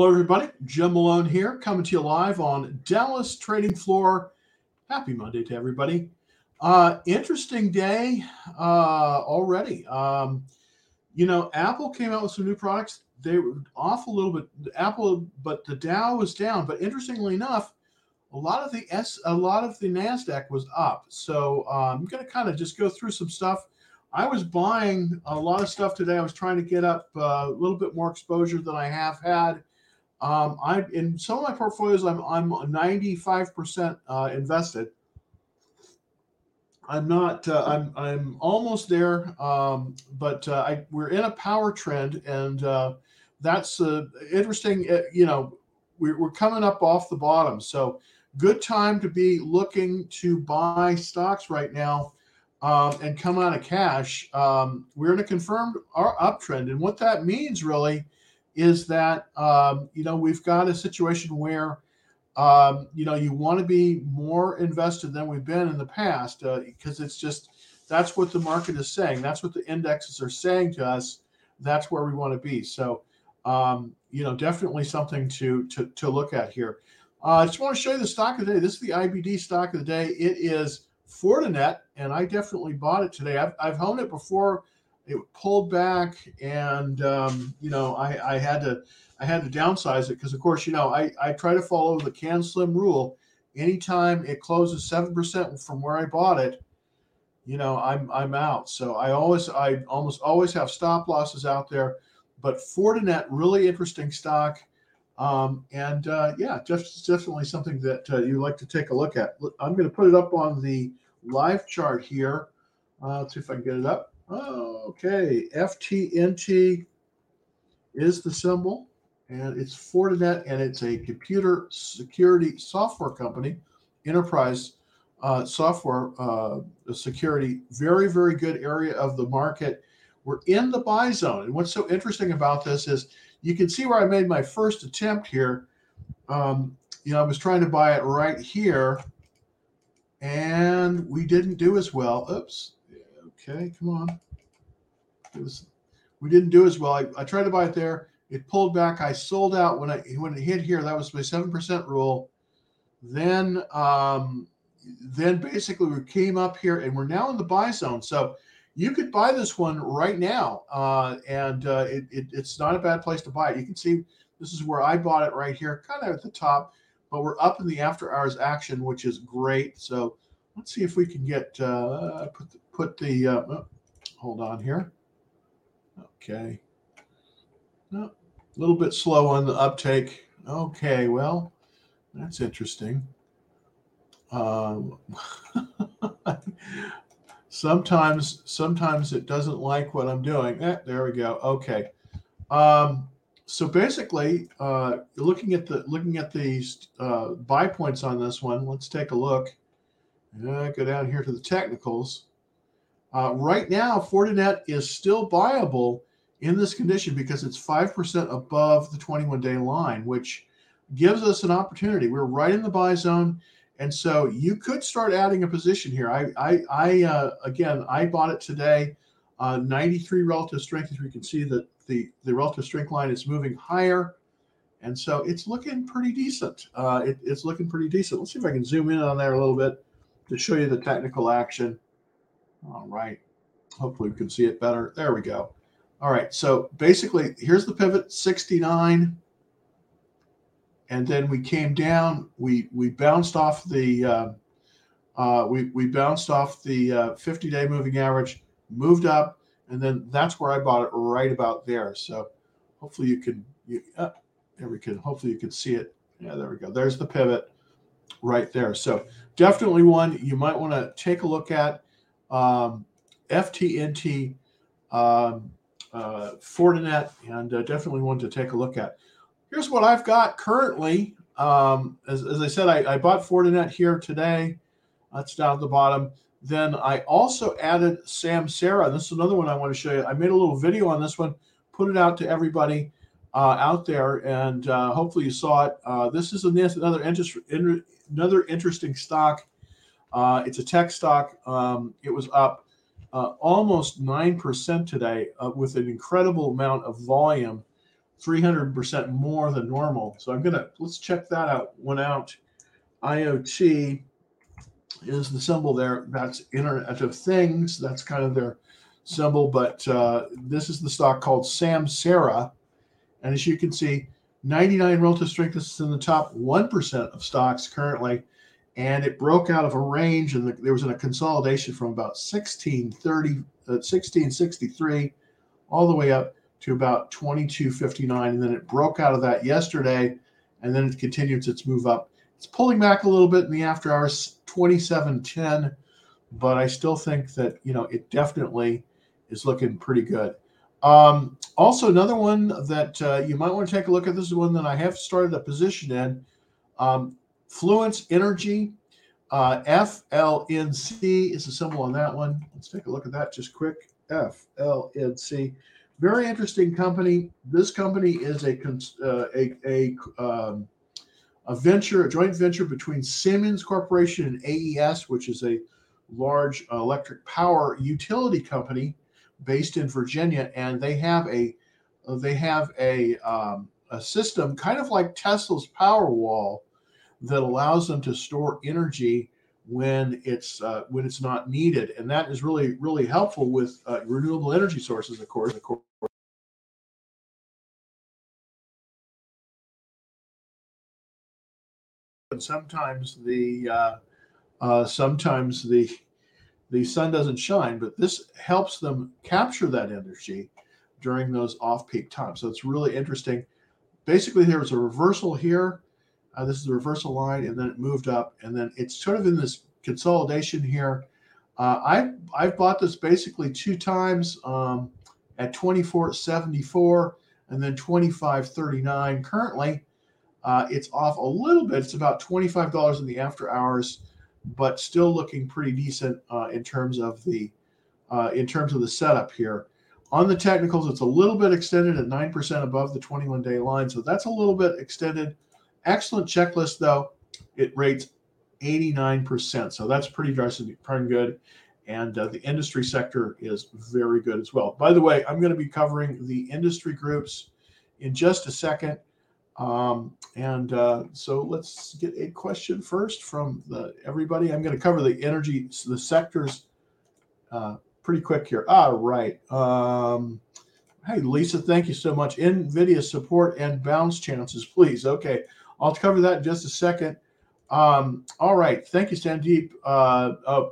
Hello, everybody. Jim Malone here, coming to you live on Dallas Trading Floor. Happy Monday to everybody. Uh, interesting day uh, already. Um, you know, Apple came out with some new products. They were off a little bit. Apple, but the Dow was down. But interestingly enough, a lot of the S, a lot of the Nasdaq was up. So uh, I'm going to kind of just go through some stuff. I was buying a lot of stuff today. I was trying to get up uh, a little bit more exposure than I have had um, I in some of my portfolios, I'm I'm 95% uh, invested. I'm not. Uh, I'm I'm almost there. Um, but uh, I we're in a power trend, and uh, that's uh, interesting. Uh, you know, we're we're coming up off the bottom, so good time to be looking to buy stocks right now. Um, and come out of cash. Um, we're in a confirmed uptrend, and what that means really is that um, you know we've got a situation where um, you know you want to be more invested than we've been in the past because uh, it's just that's what the market is saying. That's what the indexes are saying to us. That's where we want to be. So um, you know definitely something to to, to look at here. Uh, I just want to show you the stock of the day. This is the IBD stock of the day. It is Fortinet, and I definitely bought it today. I've, I've owned it before it pulled back, and um, you know I, I had to I had to downsize it because of course you know I, I try to follow the CAN SLIM rule. Anytime it closes seven percent from where I bought it, you know I'm I'm out. So I always I almost always have stop losses out there. But Fortinet really interesting stock. Um, and uh, yeah, just definitely something that uh, you like to take a look at. I'm going to put it up on the live chart here. Uh, let's see if I can get it up. Okay, FTNT is the symbol, and it's Fortinet, and it's a computer security software company, enterprise uh, software uh, security. Very, very good area of the market. We're in the buy zone, and what's so interesting about this is you can see where I made my first attempt here. Um, you know, I was trying to buy it right here, and we didn't do as well. Oops, Okay, come on. We didn't do as well. I, I tried to buy it there. It pulled back. I sold out when I when it hit here. That was my seven percent rule. Then um, then basically we came up here and we're now in the buy zone. So you could buy this one right now, uh, and uh, it, it, it's not a bad place to buy it. You can see this is where I bought it right here, kind of at the top, but we're up in the after hours action, which is great. So let's see if we can get uh, put the, put the, uh, oh, hold on here. Okay. Oh, a little bit slow on the uptake. Okay, well, that's interesting. Um, sometimes, sometimes it doesn't like what I'm doing. Eh, there we go. Okay. Um, so basically, uh, looking at the looking at these uh, buy points on this one, let's take a look. Uh, go down here to the technicals. Uh, right now, Fortinet is still buyable in this condition because it's 5% above the 21 day line, which gives us an opportunity. We're right in the buy zone. And so you could start adding a position here. I, I, I uh, again, I bought it today, uh, 93 relative strength. As we can see that the, the relative strength line is moving higher. And so it's looking pretty decent. Uh, it, it's looking pretty decent. Let's see if I can zoom in on there a little bit to show you the technical action. All right. Hopefully we can see it better. There we go. All right. So basically, here's the pivot 69. And then we came down. We we bounced off the uh, uh, we we bounced off the uh, 50 day moving average, moved up, and then that's where I bought it right about there. So hopefully you can you uh, there we can hopefully you can see it. Yeah, there we go. There's the pivot right there. So definitely one you might want to take a look at um, FTNT, um, uh, Fortinet, and uh, definitely one to take a look at. Here's what I've got currently. Um, as, as, I said, I, I, bought Fortinet here today. That's down at the bottom. Then I also added Samsara. This is another one I want to show you. I made a little video on this one, put it out to everybody uh, out there, and uh, hopefully you saw it. Uh, this is another, interest, another interesting stock uh, it's a tech stock. Um, it was up uh, almost 9% today uh, with an incredible amount of volume 300% more than normal. So I'm going to, let's check that out. One out. IoT is the symbol there. That's Internet of Things. That's kind of their symbol. But uh, this is the stock called Samsara. And as you can see, 99 relative strength this is in the top 1% of stocks currently. And it broke out of a range, and the, there was a consolidation from about 1630, uh, 1663 all the way up to about 2259. And then it broke out of that yesterday, and then it continues its move up. It's pulling back a little bit in the after hours, 2710, but I still think that, you know, it definitely is looking pretty good. Um, also, another one that uh, you might want to take a look at. This is one that I have started a position in. Um, Fluence Energy, uh, FLNC is the symbol on that one. Let's take a look at that just quick. FLNC, very interesting company. This company is a uh, a a, um, a venture, a joint venture between Siemens Corporation and AES, which is a large electric power utility company based in Virginia, and they have a they have a um, a system kind of like Tesla's Powerwall that allows them to store energy when it's uh, when it's not needed, and that is really really helpful with uh, renewable energy sources, of course. Of course. And sometimes the uh, uh sometimes the the sun doesn't shine, but this helps them capture that energy during those off-peak times. So it's really interesting. Basically, there was a reversal here. Uh, this is the reversal line, and then it moved up, and then it's sort of in this consolidation here. Uh, I've I've bought this basically two times um, at 24.74 and then 25.39. Currently, uh, it's off a little bit. It's about $25 in the after hours but still looking pretty decent uh, in terms of the uh, in terms of the setup here. On the technicals, it's a little bit extended at 9% above the 21 day line. So that's a little bit extended. Excellent checklist, though. It rates 89%. So that's pretty darn good. And uh, the industry sector is very good as well. By the way, I'm going to be covering the industry groups in just a second. Um, and uh, so let's get a question first from the, everybody. I'm going to cover the energy, the sectors uh, pretty quick here. All right. Um, hey, Lisa, thank you so much. NVIDIA support and bounce chances, please. Okay. I'll cover that in just a second. Um, all right. Thank you, Sandeep. Uh, uh,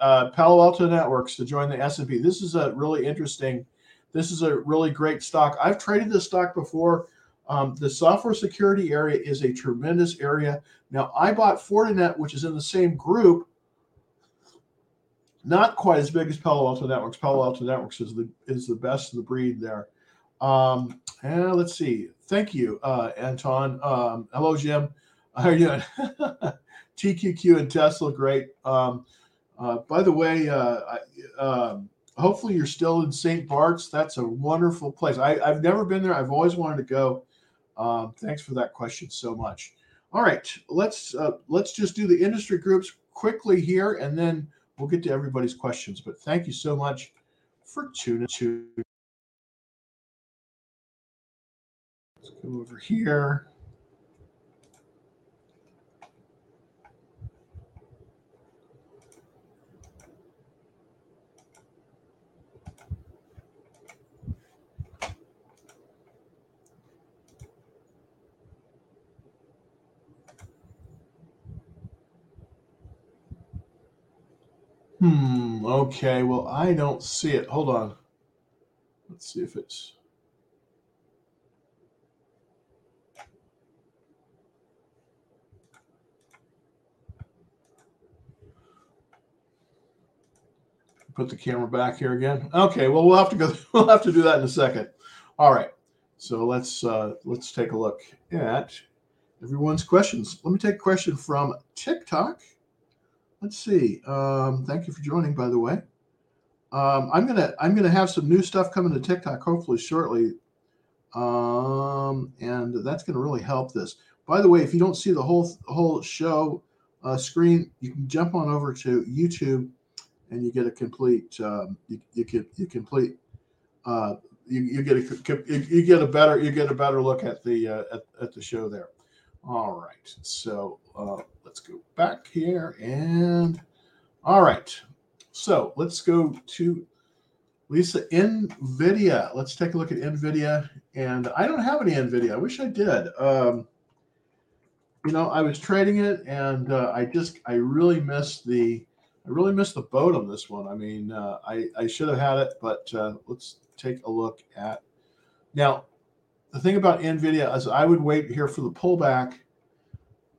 uh Palo Alto Networks to join the S&P. This is a really interesting, this is a really great stock. I've traded this stock before. Um, the software security area is a tremendous area. Now, I bought Fortinet, which is in the same group, not quite as big as Palo Alto Networks. Palo Alto Networks is the is the best of the breed there. Um, and let's see. Thank you, uh, Anton. Um, hello, Jim. How are you doing? TQQ and Tesla, great. Um, uh, by the way, uh, um, hopefully you're still in St. Bart's. That's a wonderful place. I, have never been there. I've always wanted to go. Um, thanks for that question so much. All right, let's uh, let's just do the industry groups quickly here, and then we'll get to everybody's questions. But thank you so much for tuning to. Let's go over here. Hmm. Okay. Well, I don't see it. Hold on. Let's see if it's. Put the camera back here again. Okay. Well, we'll have to go. We'll have to do that in a second. All right. So let's uh, let's take a look at everyone's questions. Let me take a question from TikTok. Let's see. Um, thank you for joining, by the way. Um, I'm gonna I'm gonna have some new stuff coming to TikTok hopefully shortly, um, and that's gonna really help this. By the way, if you don't see the whole whole show uh, screen, you can jump on over to YouTube, and you get a complete um, you, you get you complete uh, you, you get a you get a better you get a better look at the uh, at, at the show there. All right, so uh, let's go back here and all right, so let's go to Lisa NVIDIA. Let's take a look at NVIDIA, and I don't have any NVIDIA. I wish I did. Um, you know, I was trading it, and uh, I just I really missed the I really missed the boat on this one. I mean, uh, I I should have had it, but uh, let's take a look at now. The thing about Nvidia is, I would wait here for the pullback.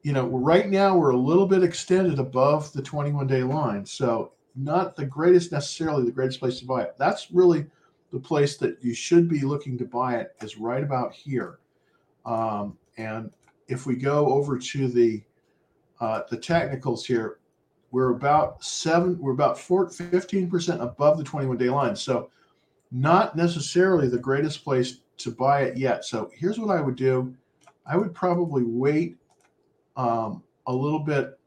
You know, right now we're a little bit extended above the 21 day line, so not the greatest necessarily the greatest place to buy it. That's really the place that you should be looking to buy it is right about here. Um, and if we go over to the uh, the technicals here, we're about seven, we're about 15% above the 21 day line. So not necessarily the greatest place to buy it yet. So here's what I would do. I would probably wait um, a little bit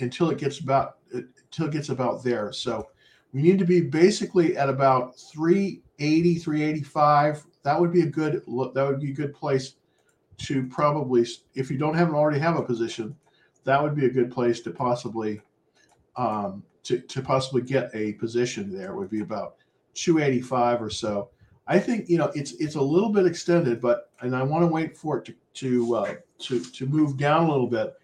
until it gets about until it gets about there. So we need to be basically at about 380, 385. That would be a good that would be a good place to probably if you don't have already have a position, that would be a good place to possibly um, to, to possibly get a position there would be about 285 or so. I think you know it's it's a little bit extended, but and I want to wait for it to to uh, to to move down a little bit.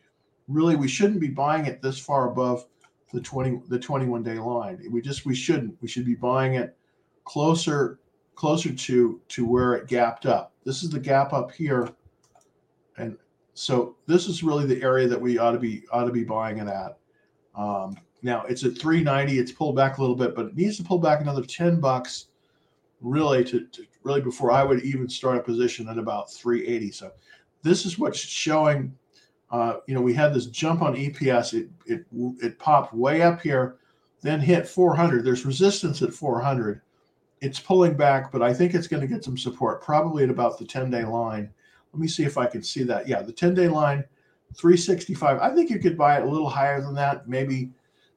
Really, we shouldn't be buying it this far above the 20 the 21 day line. We just we shouldn't. We should be buying it closer closer to to where it gapped up. This is the gap up here, and so this is really the area that we ought to be ought to be buying it at. Um, now it's at 390. It's pulled back a little bit, but it needs to pull back another 10 bucks really to, to really before I would even start a position at about 380. So this is what's showing. Uh, you know, we had this jump on EPS. It it it popped way up here, then hit 400. There's resistance at 400. It's pulling back, but I think it's going to get some support, probably at about the 10 day line. Let me see if I can see that. Yeah, the 10 day line 365. I think you could buy it a little higher than that, maybe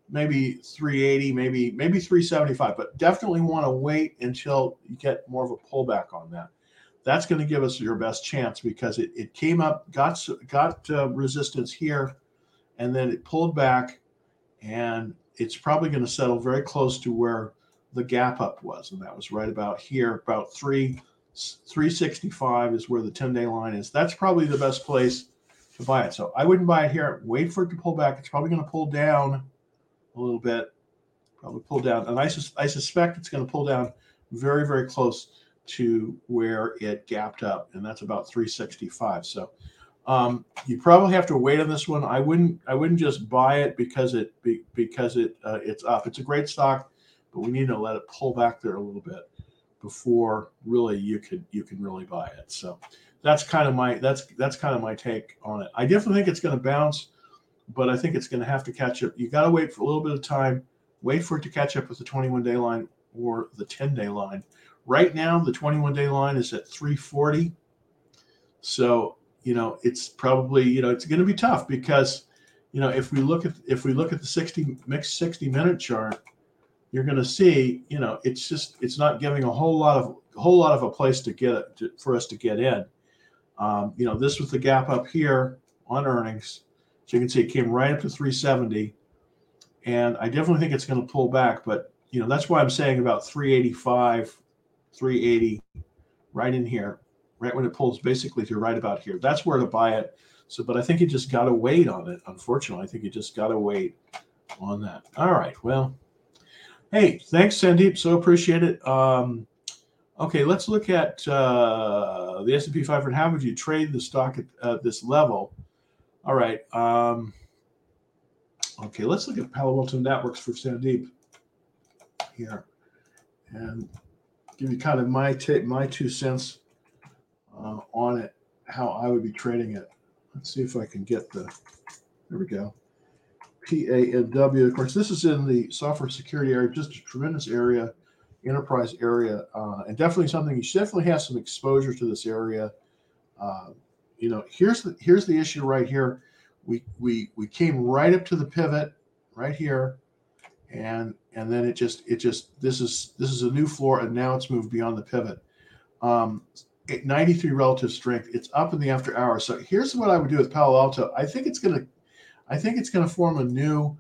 maybe 380, maybe maybe 375, but definitely want to wait until you get more of a pullback on that. That's going to give us your best chance because it, it came up, got got uh, resistance here, and then it pulled back, and it's probably going to settle very close to where the gap up was, and that was right about here, about three 365 is where the 10 day line is. That's probably the best place to buy it. So I wouldn't buy it here. Wait for it to pull back. It's probably going to pull down a little bit. Probably pull down, and I, sus- I suspect it's going to pull down very very close to where it gapped up, and that's about 365. So um, you probably have to wait on this one. I wouldn't I wouldn't just buy it because it be, because it uh, it's up. It's a great stock, but we need to let it pull back there a little bit before really you could you can really buy it. So that's kind of my that's that's kind of my take on it. I definitely think it's going to bounce, but I think it's going to have to catch up. You got to wait for a little bit of time, wait for it to catch up with the 21 day line or the 10 day line. Right now, the 21 day line is at 340. So you know it's probably you know it's going to be tough because you know if we look at if we look at the 60 mixed 60 minute chart you're going to see you know it's just it's not giving a whole lot of a whole lot of a place to get to, for us to get in um, you know, this was the gap up here on earnings. So you can see it came right up to 370. And I definitely think it's going to pull back, but you know, that's why I'm saying about 385, 380, right in here, right when it pulls basically to right about here. That's where to buy it. So, but I think you just got to wait on it. Unfortunately, I think you just got to wait on that. All right. Well, hey, thanks, Sandeep. So appreciate it. Um, Okay, let's look at uh, the S&P 500. How would you trade the stock at uh, this level? All right. Um, okay, let's look at Palo Alto Networks for Sandeep here, and give you kind of my take, my two cents uh, on it, how I would be trading it. Let's see if I can get the. There we go. PANW. Of course, this is in the software security area, just a tremendous area enterprise area, uh, and definitely something you should definitely have some exposure to this area. Uh, you know, here's the here's the issue right here. We we we came right up to the pivot right here, and and then it just it just this is this is a new floor, and now it's moved beyond the pivot. Um, at 93 relative strength. It's up in the after hours. So here's what I would do with Palo Alto. I think it's gonna, I think it's gonna form a new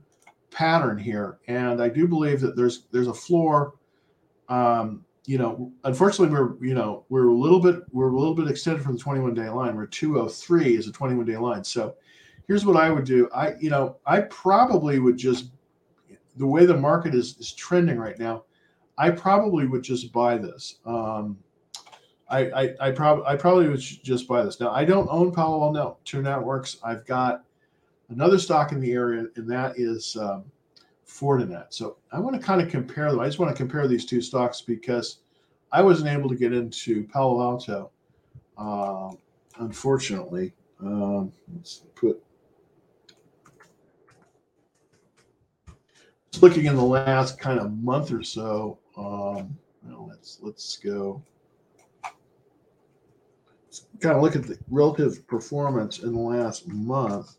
pattern here, and I do believe that there's there's a floor. Um, you know, unfortunately, we're you know we're a little bit we're a little bit extended from the 21 day line. We're 203 is a 21 day line. So here's what I would do. I you know I probably would just the way the market is is trending right now. I probably would just buy this. Um, I, I, I probably I probably would just buy this. Now I don't own Palo Alto Networks. I've got another stock in the area, and that is um, Fortinet. So I want to kind of compare them. I just want to compare these two stocks because I wasn't able to get into Palo Alto, uh, unfortunately. Um, let's put looking in the last kind of month or so. Um, well, let's let's go kind of look at the relative performance in the last month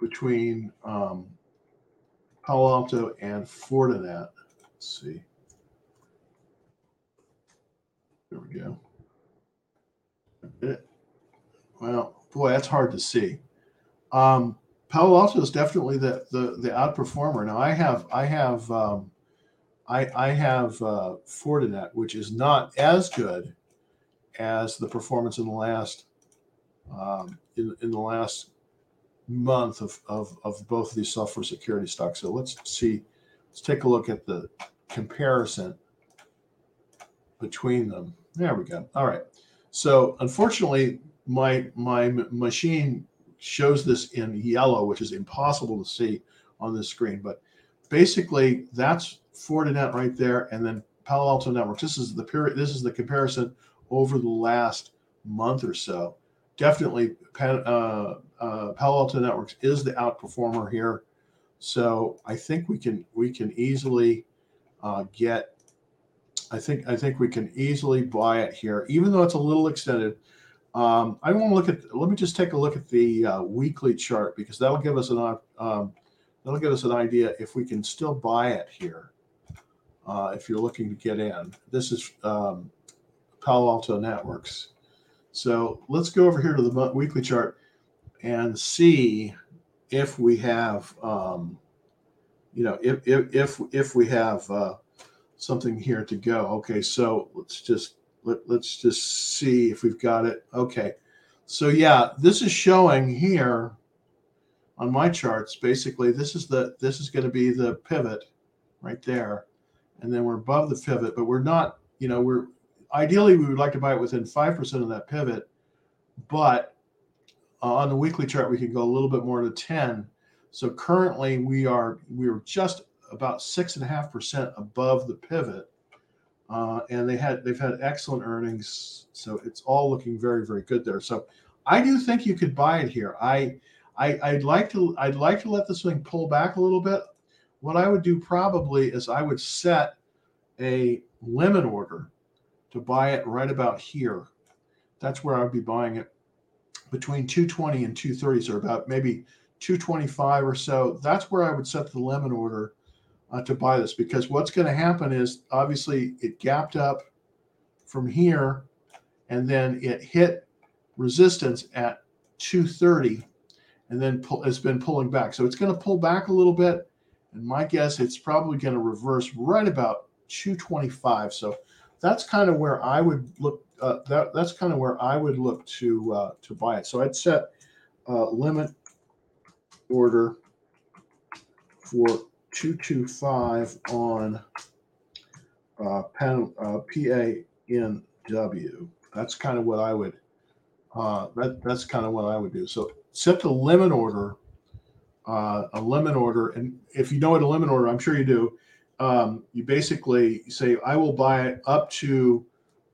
between um, Palo Alto and Fortinet. Let's see. There we go. Well, boy, that's hard to see. Um, Palo Alto is definitely the, the the outperformer. Now, I have I have um, I I have uh, Fortinet, which is not as good as the performance in the last um, in, in the last month of, of, of both of these software security stocks. So let's see, let's take a look at the comparison between them. There we go. All right. So unfortunately, my my machine shows this in yellow, which is impossible to see on this screen. But basically, that's Fortinet right there, and then Palo Alto Networks. This is the period. This is the comparison over the last month or so. Definitely, uh, uh, Palo Alto Networks is the outperformer here. So I think we can we can easily uh, get. I think I think we can easily buy it here, even though it's a little extended. Um, I want to look at. Let me just take a look at the uh, weekly chart because that'll give us an um, that'll give us an idea if we can still buy it here. Uh, if you're looking to get in, this is um, Palo Alto Networks. So let's go over here to the weekly chart and see if we have, um, you know, if if if, if we have uh, something here to go. Okay, so let's just let, let's just see if we've got it. Okay, so yeah, this is showing here on my charts. Basically, this is the this is going to be the pivot right there, and then we're above the pivot, but we're not. You know, we're ideally we would like to buy it within 5% of that pivot, but uh, on the weekly chart we could go a little bit more to 10. So currently we are we are just about six and a half percent above the pivot. Uh, and they had they've had excellent earnings, so it's all looking very very good there. So I do think you could buy it here. I, I I'd like to I'd like to let this thing pull back a little bit. What I would do probably is I would set a limit order to buy it right about here. That's where I'd be buying it between 220 and 230, so about maybe 225 or so. That's where I would set the limit order uh, to buy this because what's going to happen is obviously it gapped up from here and then it hit resistance at 230 and then pull, it's been pulling back. So it's going to pull back a little bit. And my guess, it's probably going to reverse right about 225. So that's kind of where I would look. Uh, that that's kind of where I would look to uh, to buy it. So I'd set uh, limit order for two two five on uh, pen, uh, PANW. That's kind of what I would. Uh, that that's kind of what I would do. So set the limit order, uh, a limit order, and if you know what a limit order, I'm sure you do um, you basically say, I will buy it up to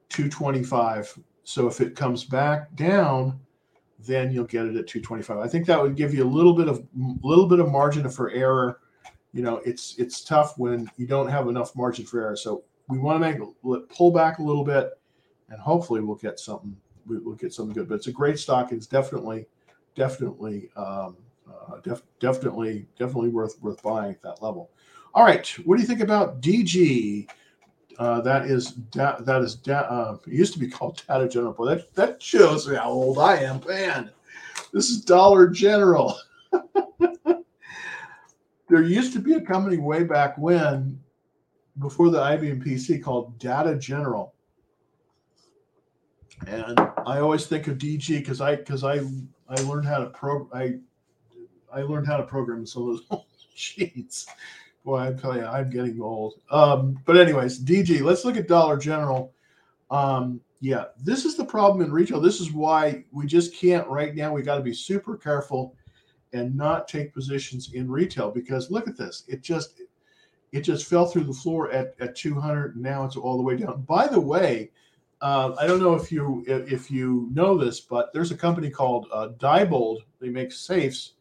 225. So if it comes back down, then you'll get it at 225. I think that would give you a little bit of little bit of margin for error. You know, it's it's tough when you don't have enough margin for error. So we want to make pull back a little bit, and hopefully we'll get something. We'll get something good. But it's a great stock. It's definitely, definitely, um, uh, def, definitely, definitely worth worth buying at that level. All right. What do you think about DG? Uh, that is da- that is da- uh, it used to be called Data General. Boy, that that shows me how old I am. Man, this is Dollar General. there used to be a company way back when, before the IBM PC, called Data General, and I always think of DG because I because I I learned how to pro I I learned how to program some of those sheets. Boy, I tell you, I'm getting old. Um, but anyways, DG. Let's look at Dollar General. Um, yeah, this is the problem in retail. This is why we just can't right now. We got to be super careful and not take positions in retail because look at this. It just it just fell through the floor at at 200 and now it's all the way down. By the way, uh, I don't know if you if you know this, but there's a company called uh, Diebold. They make safes.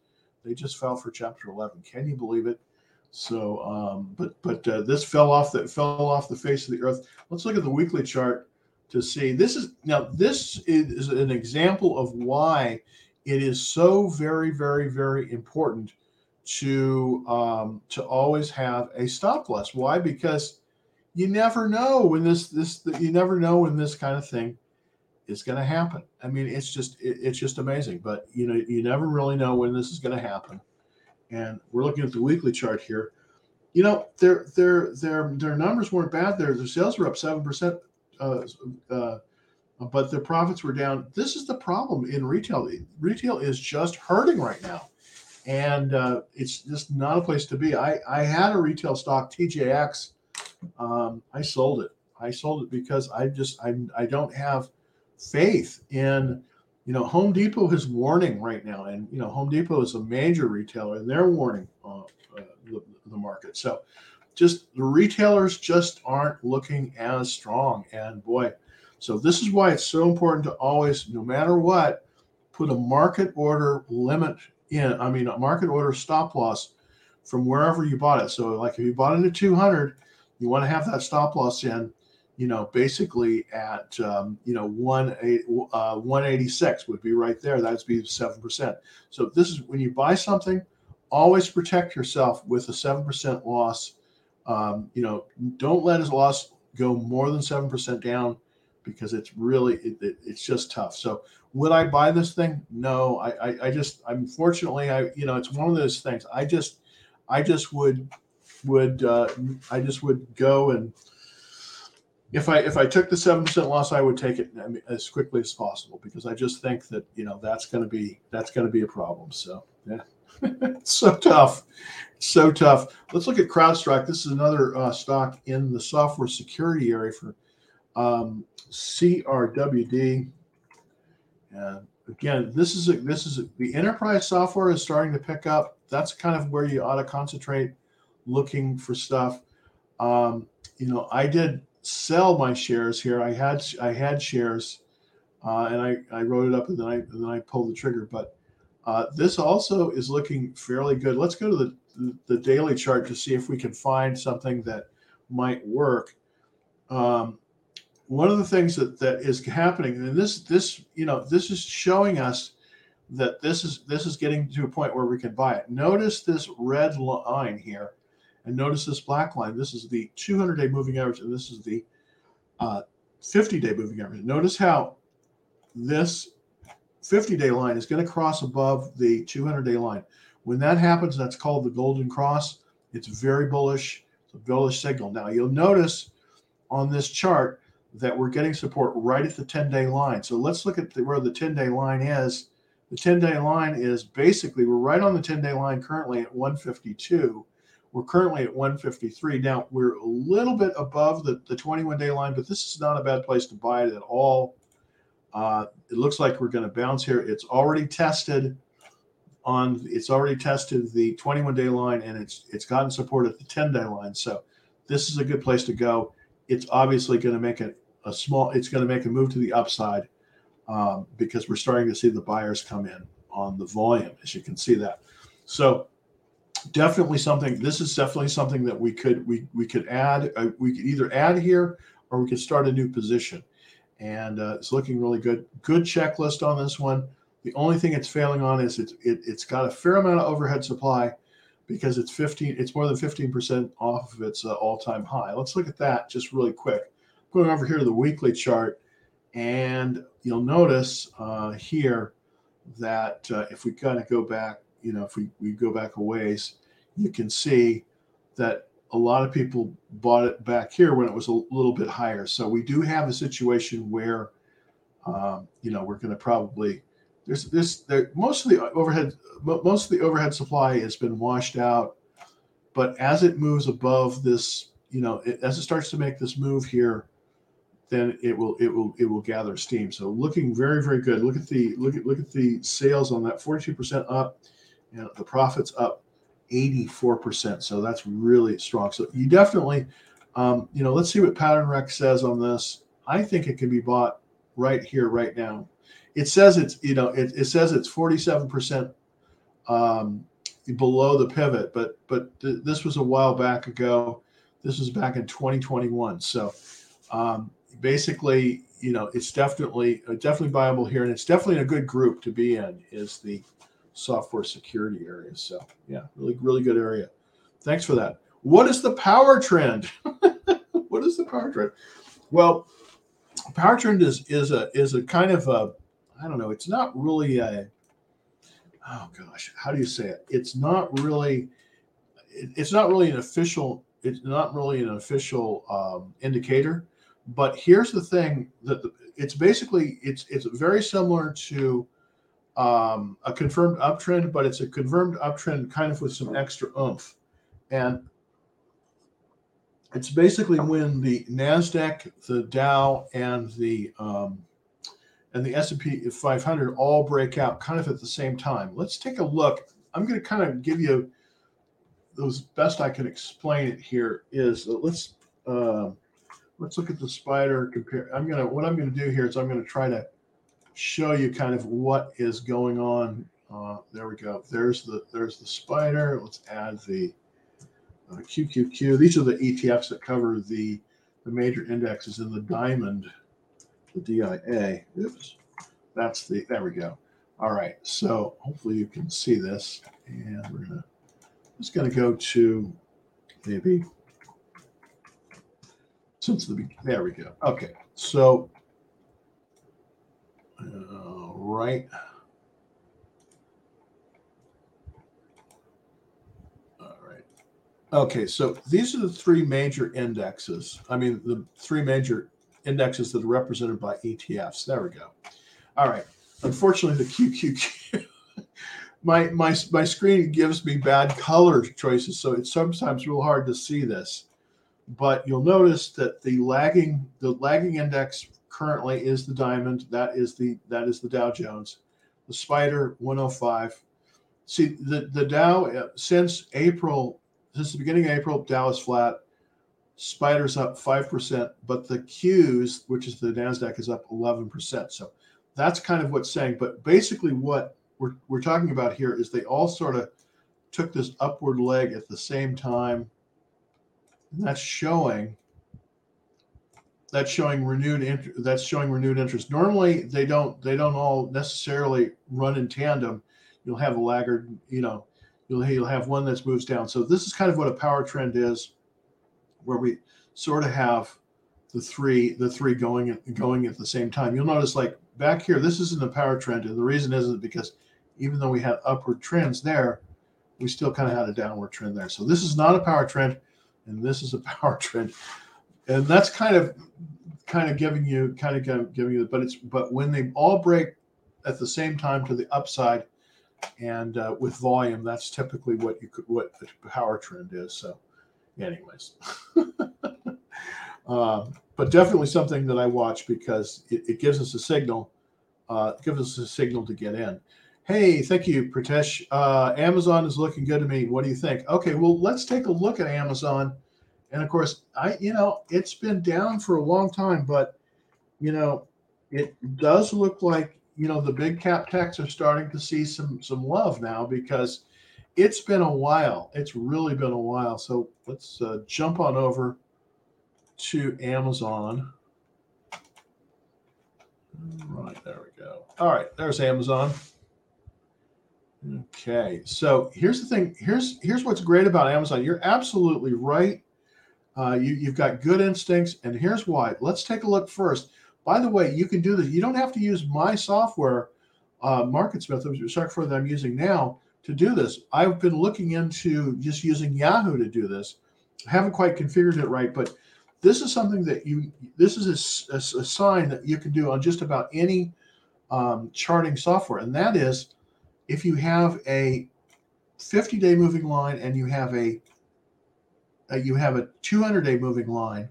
They just fell for Chapter 11. Can you believe it? So, um, but but uh, this fell off that fell off the face of the earth. Let's look at the weekly chart to see. This is now this is an example of why it is so very very very important to um, to always have a stop loss. Why? Because you never know when this this you never know when this kind of thing is going to happen. I mean, it's just it, it's just amazing. But you know, you never really know when this is going to happen. And we're looking at the weekly chart here. You know, their their their their numbers weren't bad. Their their sales were up seven percent, uh, uh, but their profits were down. This is the problem in retail. Retail is just hurting right now, and uh, it's just not a place to be. I I had a retail stock TJX um, I sold it. I sold it because I just I I don't have faith in you know Home Depot is warning right now, and you know Home Depot is a major retailer, and they're warning uh, uh, the, the market. So just the retailers just aren't looking as strong, and boy, so this is why it's so important to always, no matter what, put a market order limit in. I mean, a market order stop loss from wherever you bought it. So, like if you bought it at 200, you want to have that stop loss in, you know, basically at um, you know one uh, 186 would be right there. That'd be seven percent. So this is when you buy something, always protect yourself with a seven percent loss. Um, you know, don't let his loss go more than seven percent down because it's really it, it, it's just tough. So would I buy this thing? No, I, I I just unfortunately I you know it's one of those things. I just I just would would uh, I just would go and if I if I took the seven percent loss, I would take it as quickly as possible because I just think that you know that's going to be that's going to be a problem. So yeah, so tough, so tough. Let's look at CrowdStrike. This is another uh, stock in the software security area for um, CRWD. And again, this is a, this is a, the enterprise software is starting to pick up. That's kind of where you ought to concentrate looking for stuff. Um, you know, I did sell my shares here. I had I had shares, uh, and I, I wrote it up and then I and then I pulled the trigger. But uh, this also is looking fairly good. Let's go to the the daily chart to see if we can find something that might work. Um, one of the things that, that is happening, and this this you know this is showing us that this is this is getting to a point where we can buy it. Notice this red line here and notice this black line. This is the 200 day moving average, and this is the 50 uh, day moving average. Notice how this 50 day line is going to cross above the 200 day line. When that happens, that's called the golden cross. It's very bullish. It's a bullish signal. Now, you'll notice on this chart that we're getting support right at the 10 day line. So let's look at the, where the 10 day line is. The 10 day line is basically, we're right on the 10 day line currently at 152 we're currently at 153. Now we're a little bit above the, the 21 day line, but this is not a bad place to buy it at all. Uh, it looks like we're going to bounce here. It's already tested on it's already tested the 21 day line and it's it's gotten support at the 10 day line. So this is a good place to go. It's obviously going to make it a small it's going to make a move to the upside um, because we're starting to see the buyers come in on the volume, as you can see that. So definitely something. This is definitely something that we could we we could add. Uh, we could either add here or we could start a new position, and uh, it's looking really good. Good checklist on this one. The only thing it's failing on is it's it, it's got a fair amount of overhead supply, because it's 15 it's more than 15% off of its uh, all-time high let's look at that just really quick going over here to the weekly chart and you'll notice uh, here that uh, if we kind of go back you know if we, we go back a ways you can see that a lot of people bought it back here when it was a little bit higher. So we do have a situation where um, you know we're going to probably there's this there most of the overhead most of the overhead supply has been washed out. But as it moves above this you know it, as it starts to make this move here then it will it will it will gather steam. So looking very very good. Look at the look at look at the sales on that 42% up and the profits up 84% so that's really strong. So you definitely um, you know let's see what pattern rec says on this. I think it can be bought right here right now. It says it's you know it, it says it's 47% um, below the pivot but but th- this was a while back ago. This was back in 2021 so um, basically you know it's definitely uh, definitely viable here and it's definitely a good group to be in is the software security area so yeah really really good area thanks for that what is the power trend what is the power trend well power trend is is a is a kind of a I don't know. It's not really a. Oh gosh, how do you say it? It's not really. It, it's not really an official. It's not really an official um, indicator. But here's the thing: that it's basically it's it's very similar to um, a confirmed uptrend, but it's a confirmed uptrend kind of with some extra oomph, and it's basically when the Nasdaq, the Dow, and the um, and the S&P 500 all break out kind of at the same time. Let's take a look. I'm going to kind of give you those best I can explain it here is uh, let's uh, let's look at the spider compare. I'm going to what I'm going to do here is I'm going to try to show you kind of what is going on. Uh, there we go. There's the there's the spider. Let's add the uh, QQQ. These are the ETFs that cover the the major indexes in the diamond the DIA. Oops, that's the, there we go. All right, so hopefully you can see this. And we're gonna, just gonna go to maybe, since the, there we go. Okay, so, uh, right. All right. Okay, so these are the three major indexes. I mean, the three major indexes that are represented by ETFs. There we go. All right. Unfortunately, the QQQ, my my my screen gives me bad color choices, so it's sometimes real hard to see this. But you'll notice that the lagging the lagging index currently is the diamond. That is the that is the Dow Jones. The Spider 105. See the the Dow uh, since April since the beginning of April, Dow is flat. Spider's up 5%, but the Qs, which is the NASDAQ, is up 11%. So that's kind of what's saying. But basically, what we're, we're talking about here is they all sort of took this upward leg at the same time. And that's showing that's showing renewed that's showing renewed interest. Normally they don't they don't all necessarily run in tandem. You'll have a laggard, you know, you'll you'll have one that moves down. So this is kind of what a power trend is where we sort of have the three the three going going at the same time. You'll notice like back here, this isn't a power trend, and the reason isn't because even though we had upward trends there, we still kind of had a downward trend there. So this is not a power trend, and this is a power trend, and that's kind of kind of giving you kind of giving you. But it's but when they all break at the same time to the upside, and uh, with volume, that's typically what you could what the power trend is. So anyways. uh, but definitely something that I watch because it, it gives us a signal, uh, gives us a signal to get in. Hey, thank you, Pratesh. Uh, Amazon is looking good to me. What do you think? Okay, well, let's take a look at Amazon. And of course, I, you know, it's been down for a long time, but, you know, it does look like, you know, the big cap techs are starting to see some some love now because it's been a while. It's really been a while. So let's uh, jump on over to Amazon. Right, there we go. All right, there's Amazon. Okay, so here's the thing. Here's here's what's great about Amazon. You're absolutely right. Uh, you you've got good instincts, and here's why. Let's take a look first. By the way, you can do this. You don't have to use my software, uh, MarketSmith, the software that I'm using now, to do this. I've been looking into just using Yahoo to do this. I haven't quite configured it right, but this is something that you. This is a, a, a sign that you can do on just about any um, charting software, and that is if you have a 50 day moving line and you have a, a you have a 200 day moving line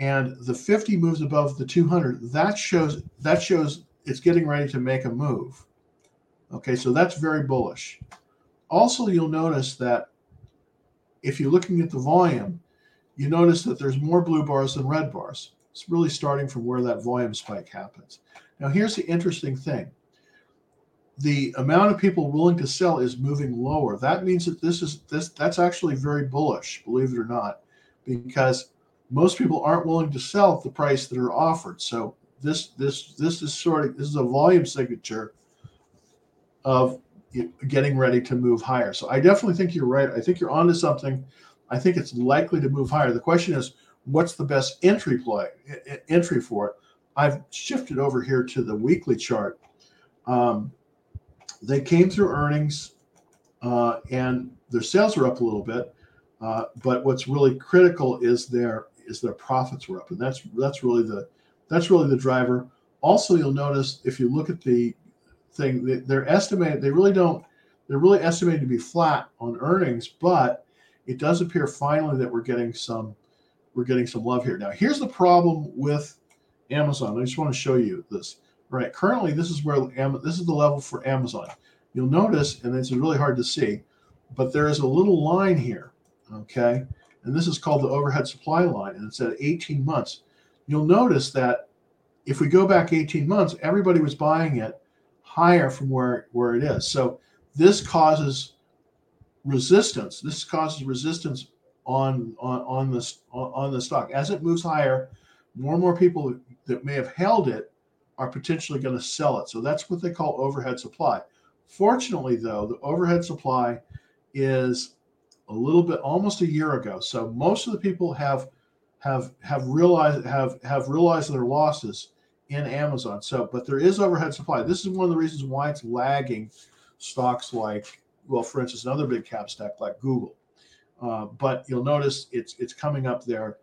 and the 50 moves above the 200 that shows that shows it's getting ready to make a move. Okay so that's very bullish. Also you'll notice that if you're looking at the volume you notice that there's more blue bars than red bars. It's really starting from where that volume spike happens. Now here's the interesting thing the amount of people willing to sell is moving lower. That means that this is this that's actually very bullish, believe it or not, because most people aren't willing to sell at the price that are offered. So this this this is sort of this is a volume signature of getting ready to move higher. So I definitely think you're right. I think you're onto something. I think it's likely to move higher. The question is, what's the best entry play entry for it? I've shifted over here to the weekly chart. Um, they came through earnings uh, and their sales were up a little bit. Uh, but what's really critical is their is their profits were up, and that's that's really the that's really the driver. Also, you'll notice if you look at the thing, they're estimated. They really don't. They're really estimated to be flat on earnings, but it does appear finally that we're getting some we're getting some love here. Now, here's the problem with Amazon. I just want to show you this right? Currently, this is where this is the level for Amazon. You'll notice, and it's really hard to see, but there is a little line here, okay? And this is called the overhead supply line, and it's at 18 months. You'll notice that if we go back 18 months, everybody was buying it higher from where, where it is. So this causes resistance. This causes resistance on on on this on, on the stock as it moves higher. More and more people that may have held it are potentially going to sell it. So that's what they call overhead supply. Fortunately, though, the overhead supply is a little bit almost a year ago. So most of the people have have have realized have have realized their losses in Amazon. So, but there is overhead supply. This is one of the reasons why it's lagging stocks like, well, for instance, another big cap stack like Google. Uh, but you'll notice it's it's coming up there,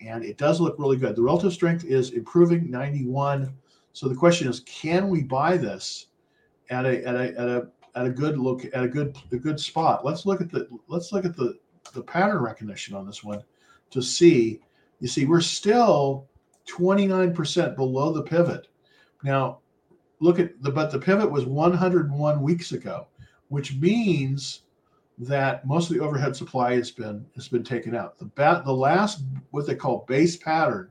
and it does look really good. The relative strength is improving, 91 so the question is, can we buy this at a at a at a at a good look at a good a good spot? Let's look at the let's look at the the pattern recognition on this one to see. You see, we're still 29% below the pivot. Now, look at the but the pivot was 101 weeks ago, which means that most of the overhead supply has been has been taken out. The bat the last what they call base pattern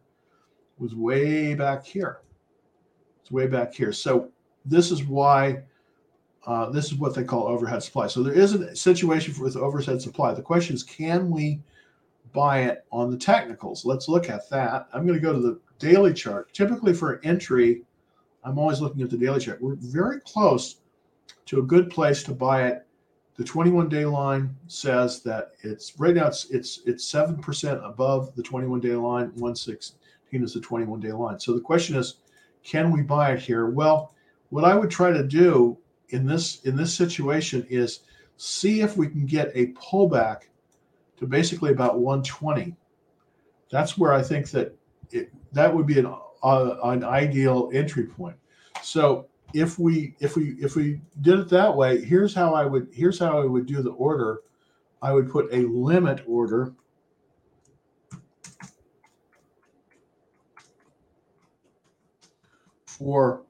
was way back here. It's way back here. So this is why uh, this is what they call overhead supply. So there is a situation with overhead supply. The question is, can we buy it on the technicals? Let's look at that. I'm going to go to the daily chart. Typically for entry, I'm always looking at the daily chart. We're very close to a good place to buy it. The 21 day line says that it's right now it's it's it's seven percent above the 21 day line. 116 is the 21 day line. So the question is, can we buy it here? Well, what I would try to do in this in this situation is see if we can get a pullback to basically about 120. That's where I think that it, that would be an uh, an ideal entry point. So if we if we if we did it that way, here's how I would here's how I would do the order. I would put a limit order for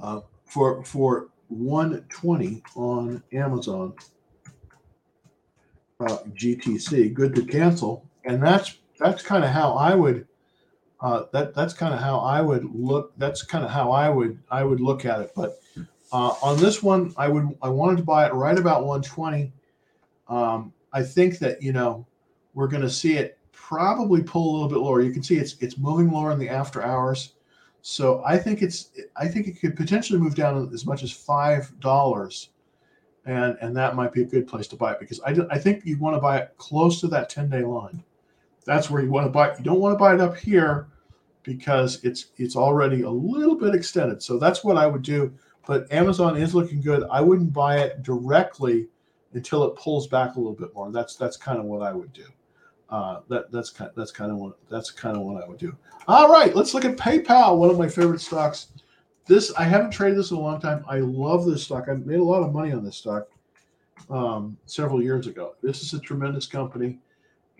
uh, for for 120 on Amazon uh, GTC. Good to cancel, and that's that's kind of how I would. Uh, that that's kind of how I would look. That's kind of how I would I would look at it. But uh, on this one, I would I wanted to buy it right about 120. Um, I think that you know we're going to see it probably pull a little bit lower. You can see it's it's moving lower in the after hours. So I think it's I think it could potentially move down as much as five dollars, and and that might be a good place to buy it because I I think you want to buy it close to that ten day line. That's where you want to buy it. You don't want to buy it up here because it's it's already a little bit extended. So that's what I would do. But Amazon is looking good. I wouldn't buy it directly until it pulls back a little bit more. That's that's kind of what I would do. Uh, that that's kind that's kind of what that's kind of what I would do. All right, let's look at PayPal, one of my favorite stocks. This I haven't traded this in a long time. I love this stock. I made a lot of money on this stock um, several years ago. This is a tremendous company,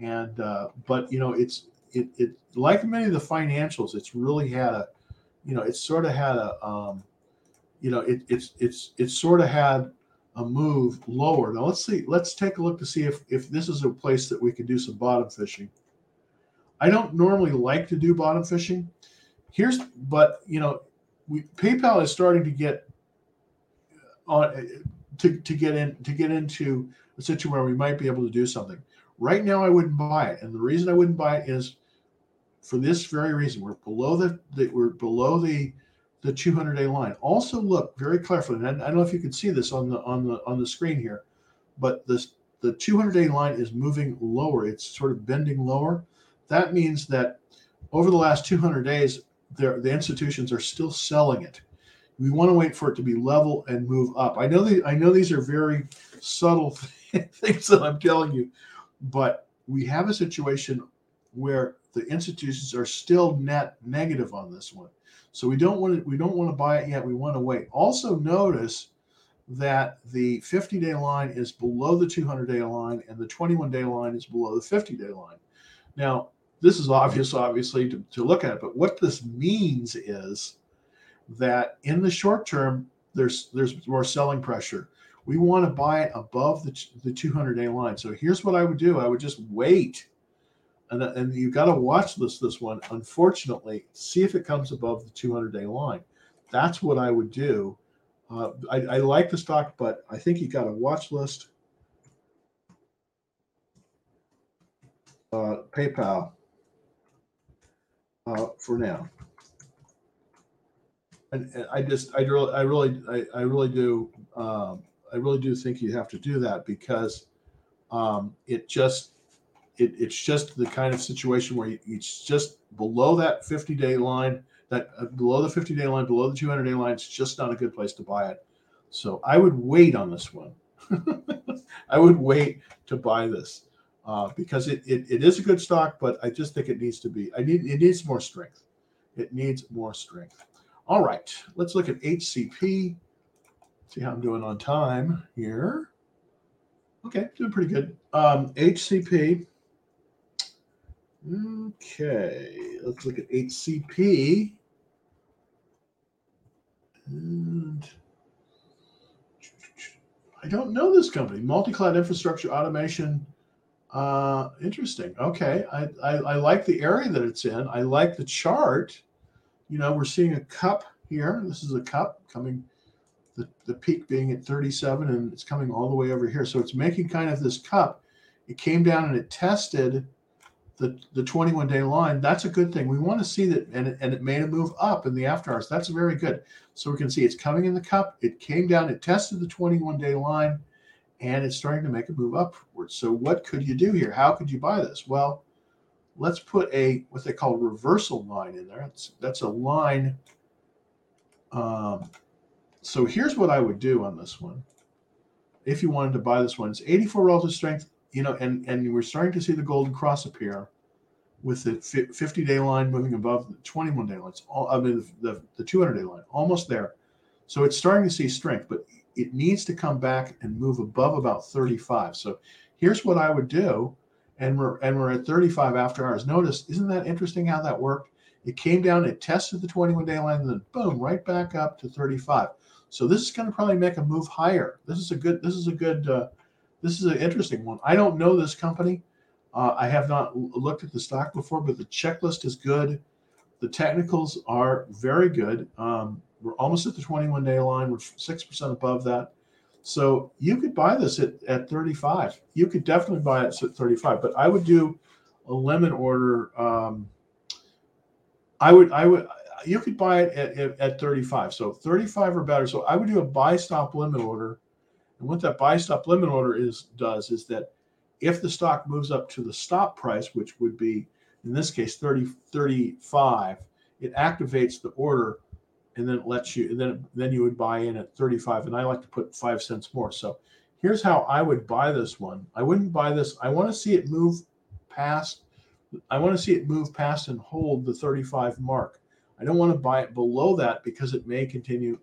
and uh, but you know it's it it like many of the financials, it's really had a you know it's sort of had a um, you know it, it's it's it's sort of had a move lower. Now let's see. Let's take a look to see if if this is a place that we could do some bottom fishing. I don't normally like to do bottom fishing. Here's, but you know, we PayPal is starting to get uh, on to, to get in to get into a situation where we might be able to do something. Right now, I wouldn't buy it, and the reason I wouldn't buy it is for this very reason. We're below the, the we're below the the 200 day line. Also, look very carefully. And I, don't know if you can see this on the on the on the screen here, but this the 200 day line is moving lower. It's sort of bending lower. That means that over the last 200 days, the institutions are still selling it. We want to wait for it to be level and move up. I know the, I know these are very subtle things that I'm telling you, but we have a situation where the institutions are still net negative on this one. So we don't want to we don't want to buy it yet. We want to wait. Also notice that the 50 day line is below the 200 day line and the 21 day line is below the 50 day line. Now, this is obvious, obviously, to, to look at, but what this means is that in the short term, there's there's more selling pressure. We want to buy it above the, the 200 day line. So here's what I would do. I would just wait and, and you've got to watch this this one unfortunately see if it comes above the 200 day line. That's what i would do. Uh, I, I, like the stock but i think you got a watch list. Uh, paypal. Uh, for now. And, and, i just i really i really i, I really do um, i really do think you have to do that because um, it just it, it's just the kind of situation where it's just below that 50 day line, that uh, below the 50 day line, below the 200 day line. It's just not a good place to buy it. So I would wait on this one. I would wait to buy this uh, because it, it, it is a good stock, but I just think it needs to be. I need it needs more strength. It needs more strength. All right, let's look at HCP. See how I'm doing on time here. Okay, doing pretty good. Um, HCP Okay, let's look at HCP. And I don't know this company. Multi-cloud infrastructure automation. Uh, interesting. Okay, I, I, I like the area that it's in. I like the chart. You know, we're seeing a cup here. This is a cup coming, the, the peak being at 37, and it's coming all the way over here. So it's making kind of this cup. It came down and it tested the, the 21 day line, that's a good thing. We want to see that, and it, and it made a move up in the after hours. That's very good. So we can see it's coming in the cup. It came down, it tested the 21 day line, and it's starting to make a move upwards. So what could you do here? How could you buy this? Well, let's put a what they call reversal line in there. That's, that's a line. Um, so here's what I would do on this one. If you wanted to buy this one, it's 84 relative strength, you know, and and we're starting to see the golden cross appear with the 50 day line moving above the 21 day lines. All, I mean, the, the 200 day line, almost there. So it's starting to see strength, but it needs to come back and move above about 35. So here's what I would do. And we're and we're at 35 after hours. Notice, isn't that interesting how that worked? It came down, it tested the 21 day line, and then boom, right back up to 35. So this is going to probably make a move higher. This is a good. This is a good. Uh, this is an interesting one. I don't know this company. Uh, I have not looked at the stock before, but the checklist is good. The technicals are very good. Um, we're almost at the 21 day line. We're 6% above that. So you could buy this at, at 35. You could definitely buy it at 35, but I would do a limit order. Um, I would, I would, you could buy it at, at, at 35. So 35 or better. So I would do a buy stop limit order. And what that buy stop limit order is does is that if the stock moves up to the stop price, which would be in this case 30 35, it activates the order and then it lets you and then then you would buy in at 35 and I like to put 5 cents more. So here's how I would buy this one. I wouldn't buy this. I want to see it move past I want to see it move past and hold the 35 mark. I don't want to buy it below that because it may continue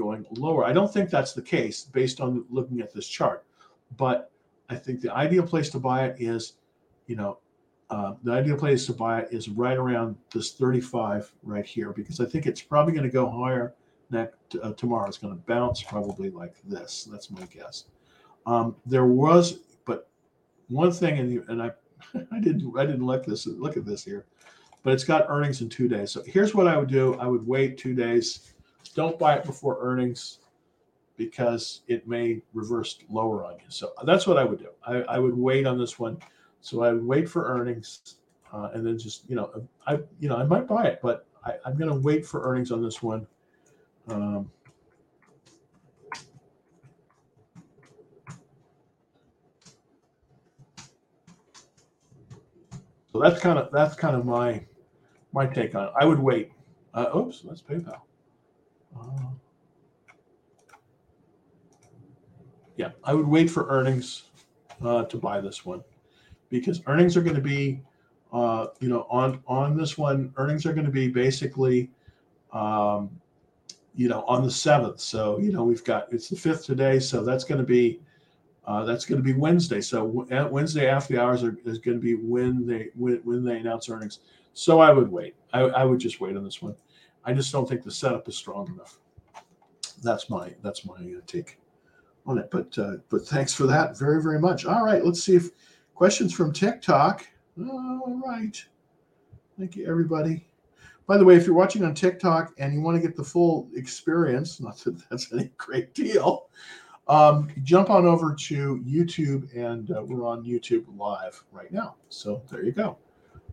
going lower. I don't think that's the case based on looking at this chart. But I think the ideal place to buy it is, you know, uh, the ideal place to buy it is right around this 35 right here because I think it's probably going to go higher next uh, tomorrow. It's going to bounce probably like this. That's my guess. Um, there was, but one thing, and, and I I didn't I didn't look this look at this here, but it's got earnings in two days. So here's what I would do: I would wait two days. Don't buy it before earnings because it may reverse lower on you. So that's what I would do. I, I would wait on this one. So I would wait for earnings, uh, and then just you know I you know I might buy it, but I, am going to wait for earnings on this one. Um, So that's kind of that's kind of my my take on it. I would wait. Uh, oops, that's PayPal. Uh, yeah, I would wait for earnings uh, to buy this one because earnings are going to be, uh, you know, on on this one, earnings are going to be basically, um, you know, on the seventh. So you know, we've got it's the fifth today, so that's going to be uh, that's going to be Wednesday. So Wednesday after the hours are, is going to be when they when, when they announce earnings. So I would wait. I, I would just wait on this one. I just don't think the setup is strong enough. That's my that's my uh, take on it. But uh, but thanks for that very very much. All right, let's see if questions from TikTok. All right, thank you everybody. By the way, if you're watching on TikTok and you want to get the full experience, not that that's any great deal, um, jump on over to YouTube, and uh, we're on YouTube live right now. So there you go.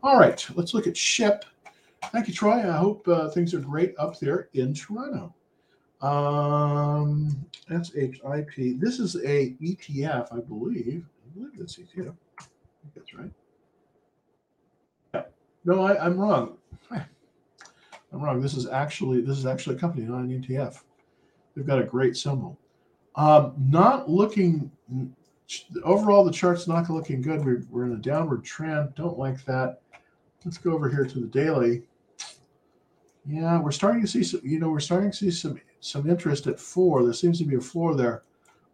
All right, let's look at SHIP. Thank you, Troy. I hope uh, things are great up there in Toronto. Um, SHIP. This is a ETF, I believe. I believe that's ETF. I think that's right. Yeah. No, I, I'm wrong. I'm wrong. This is actually this is actually a company, not an ETF. They've got a great symbol. Um, not looking overall, the chart's not looking good. We're, we're in a downward trend. Don't like that. Let's go over here to the daily. Yeah, we're starting to see some, you know, we're starting to see some some interest at four. There seems to be a floor there.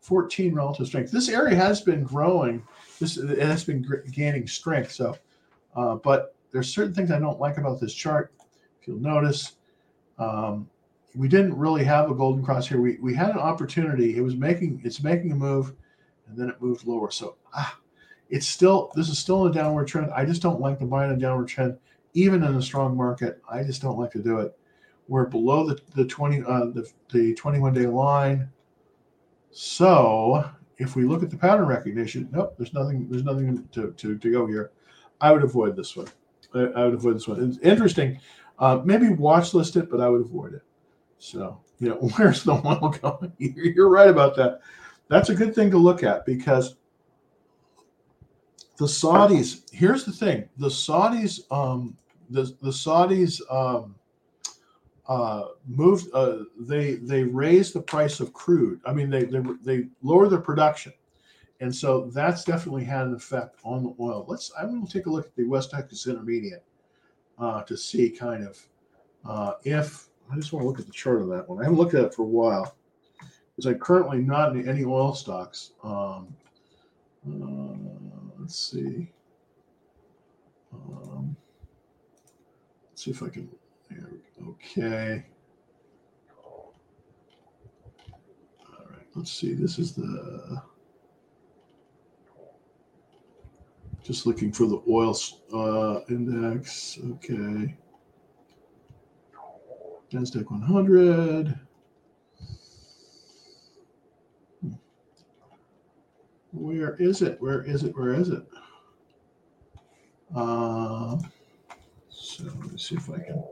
14 relative strength. This area has been growing. This it has been gaining strength. So, uh, but there's certain things I don't like about this chart. If you'll notice, um, we didn't really have a golden cross here. We we had an opportunity. It was making it's making a move, and then it moved lower. So ah, it's still this is still a downward trend. I just don't like to buy in a downward trend, even in a strong market. I just don't like to do it. We're below the the twenty uh, the the twenty one day line. So if we look at the pattern recognition, nope, there's nothing there's nothing to to, to go here. I would avoid this one. I, I would avoid this one. It's interesting. Uh, maybe watch list it, but I would avoid it. So, you know, where's the oil going? You're right about that. That's a good thing to look at because the Saudis, here's the thing the Saudis, um, the, the Saudis, um, uh, moved, uh, they, they raised the price of crude. I mean, they, they, they lowered their production. And so that's definitely had an effect on the oil. Let's, I'm going to take a look at the West Texas Intermediate uh, to see kind of uh, if I just want to look at the chart on that one. I haven't looked at it for a while because I'm currently not in any oil stocks. Um, let's see. Um, let's see if I can. Okay. All right. Let's see. This is the. Just looking for the oil uh, index. Okay. NASDAQ 100. where is it? Where is it? Where is it? Uh, so let me see if I can.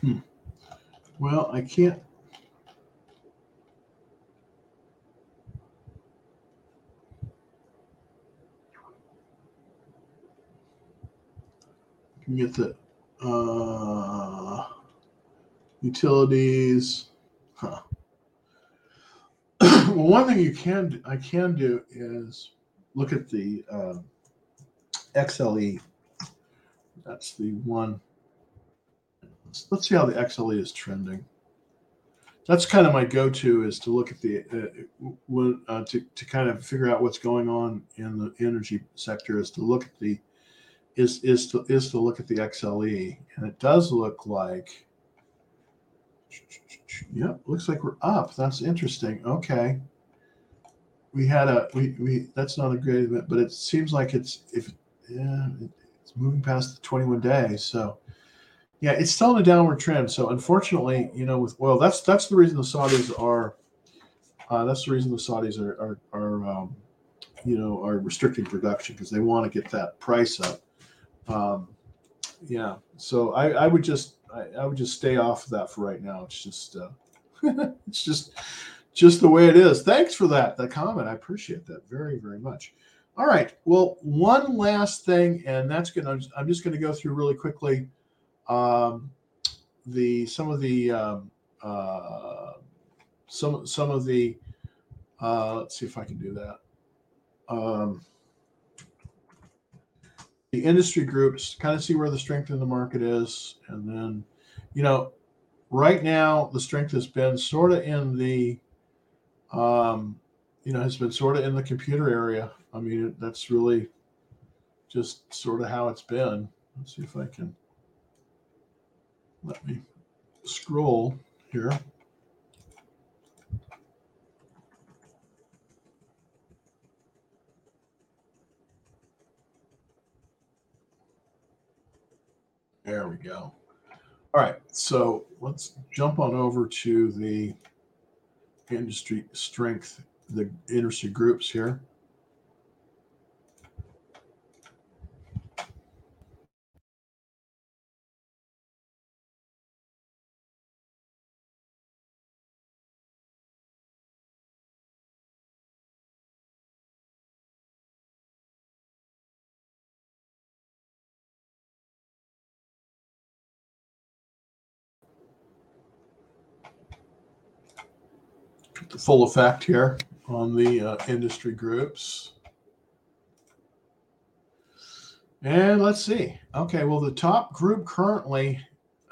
Hmm. Well, I can't Get the uh, utilities. Huh. well, one thing you can I can do is look at the uh, XLE. That's the one. Let's see how the XLE is trending. That's kind of my go-to is to look at the uh, uh, to to kind of figure out what's going on in the energy sector is to look at the is is to is to look at the XLE, and it does look like. Yep, looks like we're up. That's interesting. Okay. We had a we we that's not a great event, but it seems like it's if yeah it's moving past the 21 days. So yeah, it's still in a downward trend. So unfortunately, you know, with oil, that's that's the reason the Saudis are uh, that's the reason the Saudis are are, are um, you know are restricting production because they want to get that price up. Um, yeah, so I, I would just I, I, would just stay off of that for right now. It's just uh, it's just just the way it is. Thanks for that that comment. I appreciate that very very much. All right. Well, one last thing, and that's gonna I'm just gonna go through really quickly um, the some of the um, uh, some some of the uh, let's see if I can do that. Um, the industry groups, kind of see where the strength in the market is. And then, you know, right now the strength has been sort of in the, um, you know, has been sort of in the computer area. I mean, that's really just sort of how it's been. Let's see if I can let me scroll here. There we go. All right, so let's jump on over to the industry strength, the industry groups here. Full effect here on the uh, industry groups. And let's see. Okay, well, the top group currently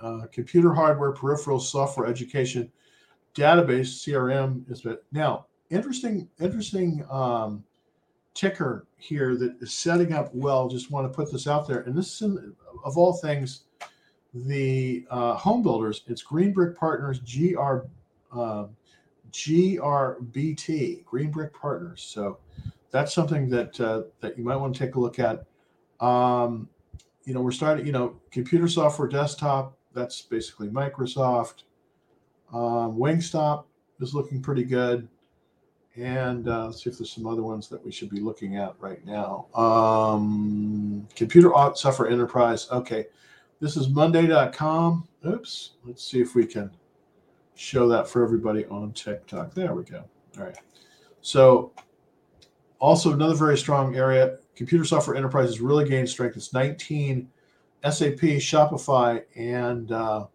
uh, computer hardware, peripheral software, education, database, CRM is but now interesting, interesting um, ticker here that is setting up well. Just want to put this out there, and this is in, of all things, the uh, home builders. It's Green Brick Partners, GR. Uh, GRBT, Green Brick Partners. So that's something that uh, that you might want to take a look at. Um, you know, we're starting. You know, computer software desktop. That's basically Microsoft. Um, Wingstop is looking pretty good. And uh, let's see if there's some other ones that we should be looking at right now. Um, computer software enterprise. Okay, this is Monday.com. Oops. Let's see if we can show that for everybody on TikTok. There we go. All right. So, also another very strong area. Computer software enterprises really gained strength. It's 19 SAP, Shopify, and uh,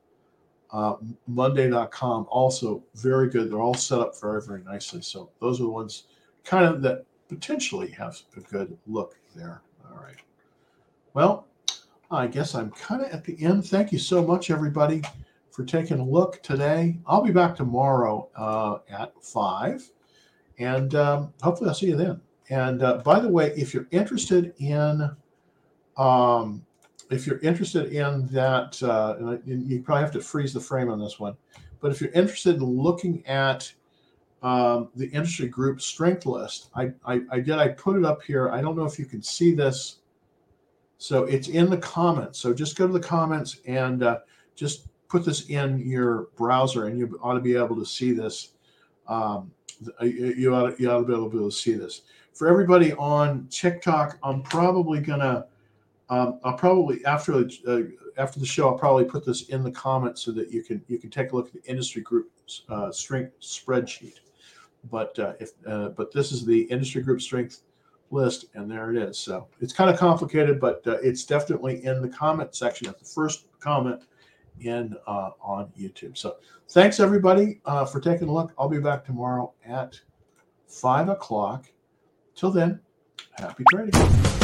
uh, Monday.com. Also very good. They're all set up very, very nicely. So those are the ones kind of that potentially have a good look there. All right. Well, I guess I'm kind of at the end. Thank you so much, everybody for taking a look today. I'll be back tomorrow uh, at five, and um, hopefully I'll see you then. And uh, by the way, if you're interested in, um, if you're interested in that, uh, you probably have to freeze the frame on this one, but if you're interested in looking at um, the industry group strength list, I, I, I did. I put it up here. I don't know if you can see this. So it's in the comments. So just go to the comments and uh, just put this in your browser and you ought to be able to see this. Um, you, ought to, you ought to be able to see this. For everybody on TikTok, I'm probably to Um, I'll probably after uh, after the show, I'll probably put this in the comments so that you can you can take a look at the industry group uh, strength spreadsheet. But uh, if uh, but this is the industry group strength list, and there it is. So it's kind of complicated, but uh, it's definitely in the comment section at the first comment in uh, on YouTube. So thanks everybody uh, for taking a look. I'll be back tomorrow at five o'clock. Till then, happy trading.